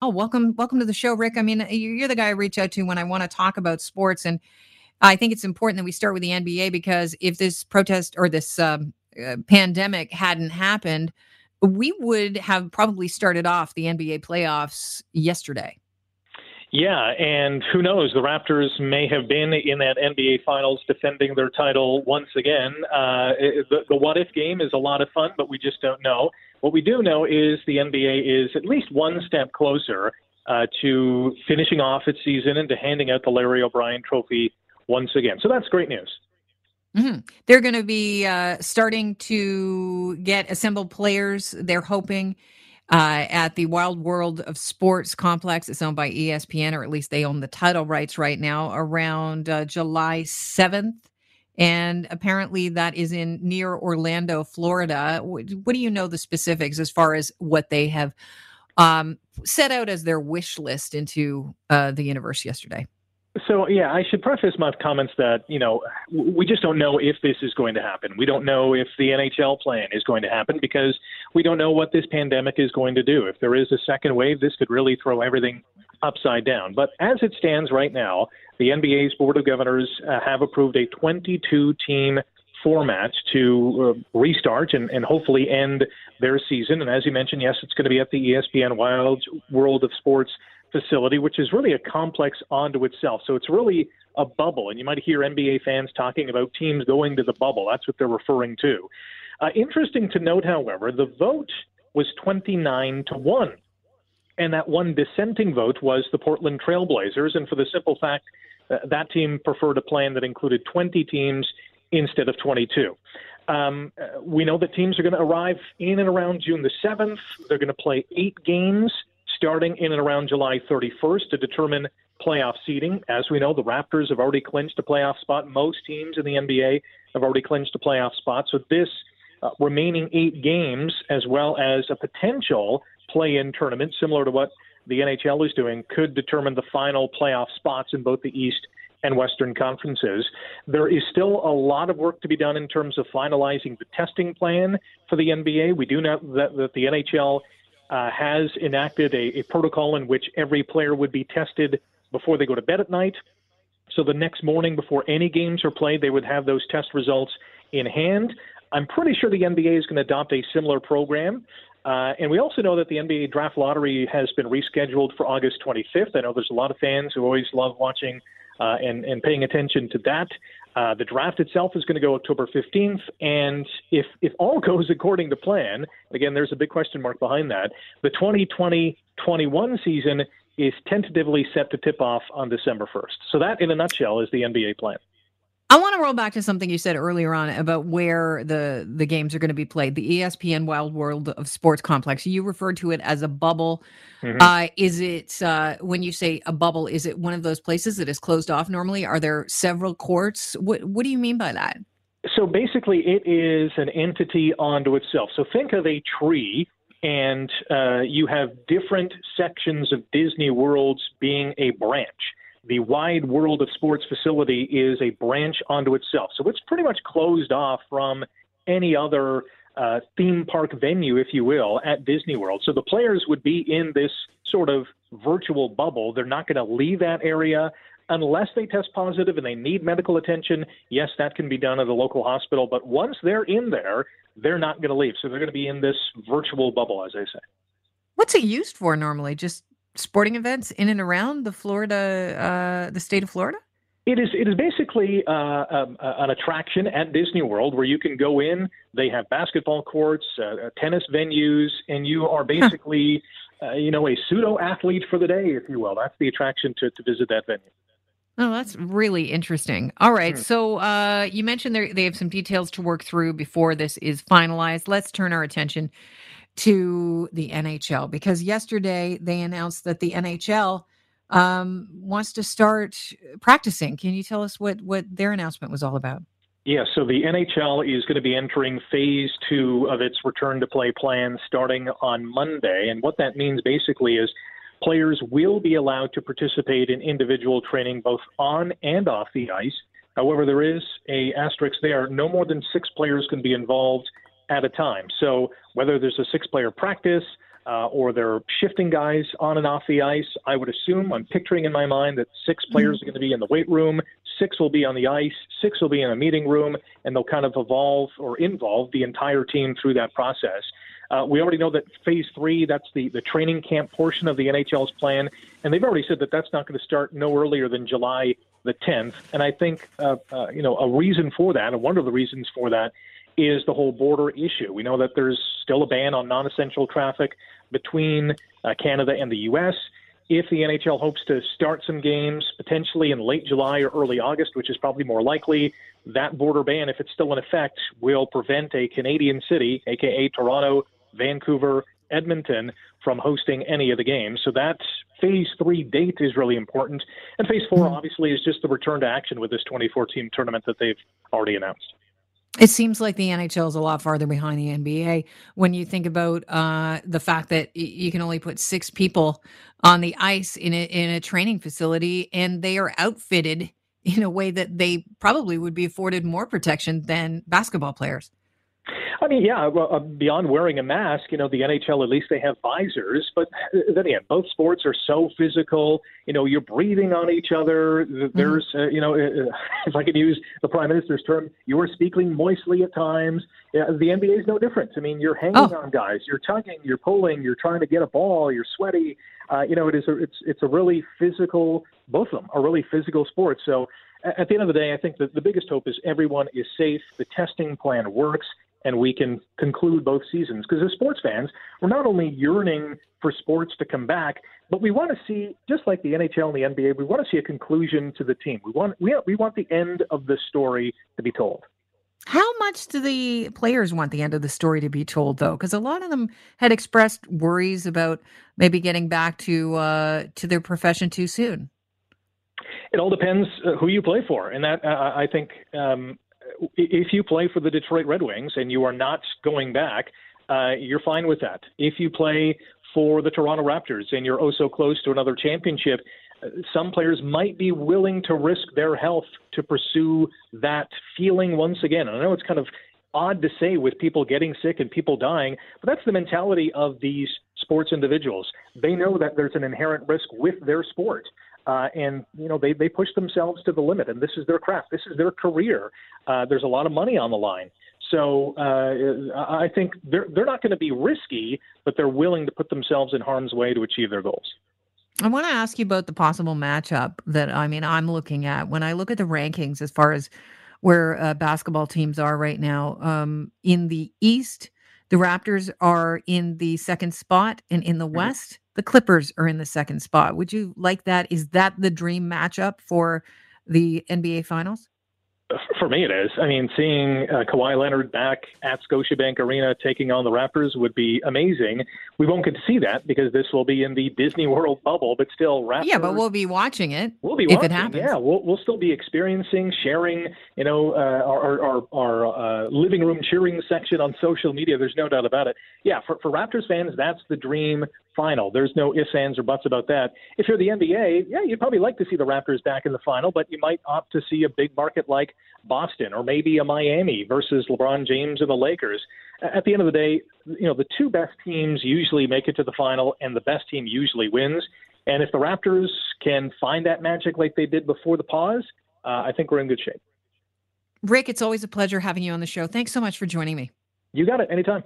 Oh, welcome, welcome to the show, Rick. I mean, you're the guy I reach out to when I want to talk about sports, and I think it's important that we start with the NBA because if this protest or this um, uh, pandemic hadn't happened, we would have probably started off the NBA playoffs yesterday. Yeah, and who knows? The Raptors may have been in that NBA Finals defending their title once again. Uh, the, the what if game is a lot of fun, but we just don't know. What we do know is the NBA is at least one step closer uh, to finishing off its season and to handing out the Larry O'Brien Trophy once again. So that's great news. Mm-hmm. They're going to be uh, starting to get assembled players. They're hoping uh, at the Wide World of Sports complex. It's owned by ESPN, or at least they own the title rights right now, around uh, July 7th and apparently that is in near Orlando, Florida. What, do you know the specifics as far as what they have um, set out as their wish list into uh, the universe yesterday? So yeah, I should preface my comments that you know we just don't know if this is going to happen. We don't know if the NHL plan is going to happen because we don't know what this pandemic is going to do. If there is a second wave, this could really throw everything upside down. But as it stands right now, the NBA's Board of Governors uh, have approved a 22 team format to uh, restart and, and hopefully end their season. And as you mentioned, yes, it's going to be at the ESPN Wide World of Sports facility, which is really a complex onto itself. So it's really a bubble. And you might hear NBA fans talking about teams going to the bubble. That's what they're referring to. Uh, interesting to note, however, the vote was 29 to 1 and that one dissenting vote was the Portland Trailblazers. And for the simple fact that that team preferred a plan that included 20 teams instead of 22. Um, we know that teams are going to arrive in and around June the 7th. They're going to play eight games starting in and around July 31st to determine playoff seeding. As we know, the Raptors have already clinched a playoff spot. Most teams in the NBA have already clinched a playoff spot. So this uh, remaining eight games, as well as a potential play-in tournament, similar to what the NHL is doing, could determine the final playoff spots in both the East and Western conferences. There is still a lot of work to be done in terms of finalizing the testing plan for the NBA. We do know that, that the NHL uh, has enacted a, a protocol in which every player would be tested before they go to bed at night. So the next morning, before any games are played, they would have those test results in hand. I'm pretty sure the NBA is going to adopt a similar program. Uh, and we also know that the NBA draft lottery has been rescheduled for August 25th. I know there's a lot of fans who always love watching uh, and, and paying attention to that. Uh, the draft itself is going to go October 15th, and if if all goes according to plan, again, there's a big question mark behind that. The 2020-21 season is tentatively set to tip off on December 1st. So that, in a nutshell, is the NBA plan. I want to roll back to something you said earlier on about where the the games are going to be played. The ESPN Wide World of Sports Complex. You referred to it as a bubble. Mm-hmm. Uh, is it uh, when you say a bubble? Is it one of those places that is closed off normally? Are there several courts? What What do you mean by that? So basically, it is an entity onto itself. So think of a tree, and uh, you have different sections of Disney worlds being a branch the wide world of sports facility is a branch onto itself. So it's pretty much closed off from any other uh, theme park venue, if you will, at Disney World. So the players would be in this sort of virtual bubble. They're not going to leave that area unless they test positive and they need medical attention. Yes, that can be done at a local hospital. But once they're in there, they're not going to leave. So they're going to be in this virtual bubble, as I say. What's it used for normally? Just sporting events in and around the Florida, uh, the state of Florida? It is. It is basically uh, um, uh, an attraction at Disney World where you can go in. They have basketball courts, uh, uh tennis venues, and you are basically, uh, you know, a pseudo athlete for the day, if you will. That's the attraction to, to visit that venue. Oh, that's really interesting. All right. Hmm. So uh, you mentioned they have some details to work through before this is finalized. Let's turn our attention to the NHL because yesterday they announced that the NHL um, wants to start practicing. Can you tell us what what their announcement was all about? Yeah, so the NHL is going to be entering phase two of its return to play plan starting on Monday. And what that means basically is players will be allowed to participate in individual training both on and off the ice. However, there is a asterisk there. No more than six players can be involved at a time. So whether there's a six player practice, uh, or they're shifting guys on and off the ice. I would assume, I'm picturing in my mind that six players mm-hmm. are going to be in the weight room, six will be on the ice, six will be in a meeting room, and they'll kind of evolve or involve the entire team through that process. Uh, we already know that phase three, that's the, the training camp portion of the NHL's plan, and they've already said that that's not going to start no earlier than July the 10th. And I think, uh, uh, you know, a reason for that, and one of the reasons for that, is the whole border issue. We know that there's still a ban on non essential traffic between uh, Canada and the U.S. If the NHL hopes to start some games potentially in late July or early August, which is probably more likely, that border ban, if it's still in effect, will prevent a Canadian city, aka Toronto, Vancouver, Edmonton, from hosting any of the games. So that phase three date is really important. And phase 4 mm-hmm. obviously, is just the return to action with this 2014 tournament that they've already announced. It seems like the NHL is a lot farther behind the NBA when you think about uh, the fact that you can only put six people on the ice in a, in a training facility, and they are outfitted in a way that they probably would be afforded more protection than basketball players. I mean, yeah, well, uh, beyond wearing a mask, you know, the NHL at least they have visors, but uh, then again, both sports are so physical. You know, you're breathing on each other. There's, mm-hmm. uh, you know, uh, if I can use the prime minister's term, you are speaking moistly at times. Yeah, the NBA is no different. I mean, you're hanging oh. on guys, you're tugging, you're pulling, you're trying to get a ball, you're sweaty. Uh, you know, it is a, it's it's a really physical. Both of them are really physical sports. So at the end of the day, I think that the biggest hope is everyone is safe. The testing plan works and we can conclude both seasons. Because as sports fans, we're not only yearning for sports to come back, but we want to see, just like the NHL and the NBA, we want to see a conclusion to the team. We want we we want the end of the story to be told. How much do the players want the end of the story to be told, though? Because a lot of them had expressed worries about maybe getting back to uh, to their profession too soon. It all depends uh, who you play for, and that uh, I think um, if you play for the Detroit Red Wings and you are not going back, uh, you're fine with that. If you play for the Toronto Raptors and you're oh so close to another championship, uh, some players might be willing to risk their health to pursue that feeling once again. And I know it's kind of odd to say with people getting sick and people dying, but that's the mentality of these sports individuals. They know that there's an inherent risk with their sport uh, and you know they they push themselves to the limit, and this is their craft, this is their career. Uh, there's a lot of money on the line, so uh, I think they're they're not going to be risky, but they're willing to put themselves in harm's way to achieve their goals. I want to ask you about the possible matchup that I mean I'm looking at when I look at the rankings as far as where uh, basketball teams are right now. Um, in the East, the Raptors are in the second spot, and in the mm-hmm. West, the Clippers are in the second spot. Would you like that? Is that the dream matchup for the NBA Finals? For me, it is. I mean, seeing uh, Kawhi Leonard back at Scotiabank Arena taking on the Raptors would be amazing. We won't get to see that because this will be in the Disney World bubble, but still, Raptors. Yeah, but we'll be watching it. We'll be watching, if it happens. Yeah, we'll we'll still be experiencing, sharing. You know, uh, our our, our uh, living room cheering section on social media. There's no doubt about it. Yeah, for for Raptors fans, that's the dream final. There's no ifs, ands, or buts about that. If you're the NBA, yeah, you'd probably like to see the Raptors back in the final, but you might opt to see a big market like Boston or maybe a Miami versus LeBron James and the Lakers. At the end of the day, you know, the two best teams usually make it to the final, and the best team usually wins. And if the Raptors can find that magic like they did before the pause, uh, I think we're in good shape. Rick, it's always a pleasure having you on the show. Thanks so much for joining me. You got it. Anytime.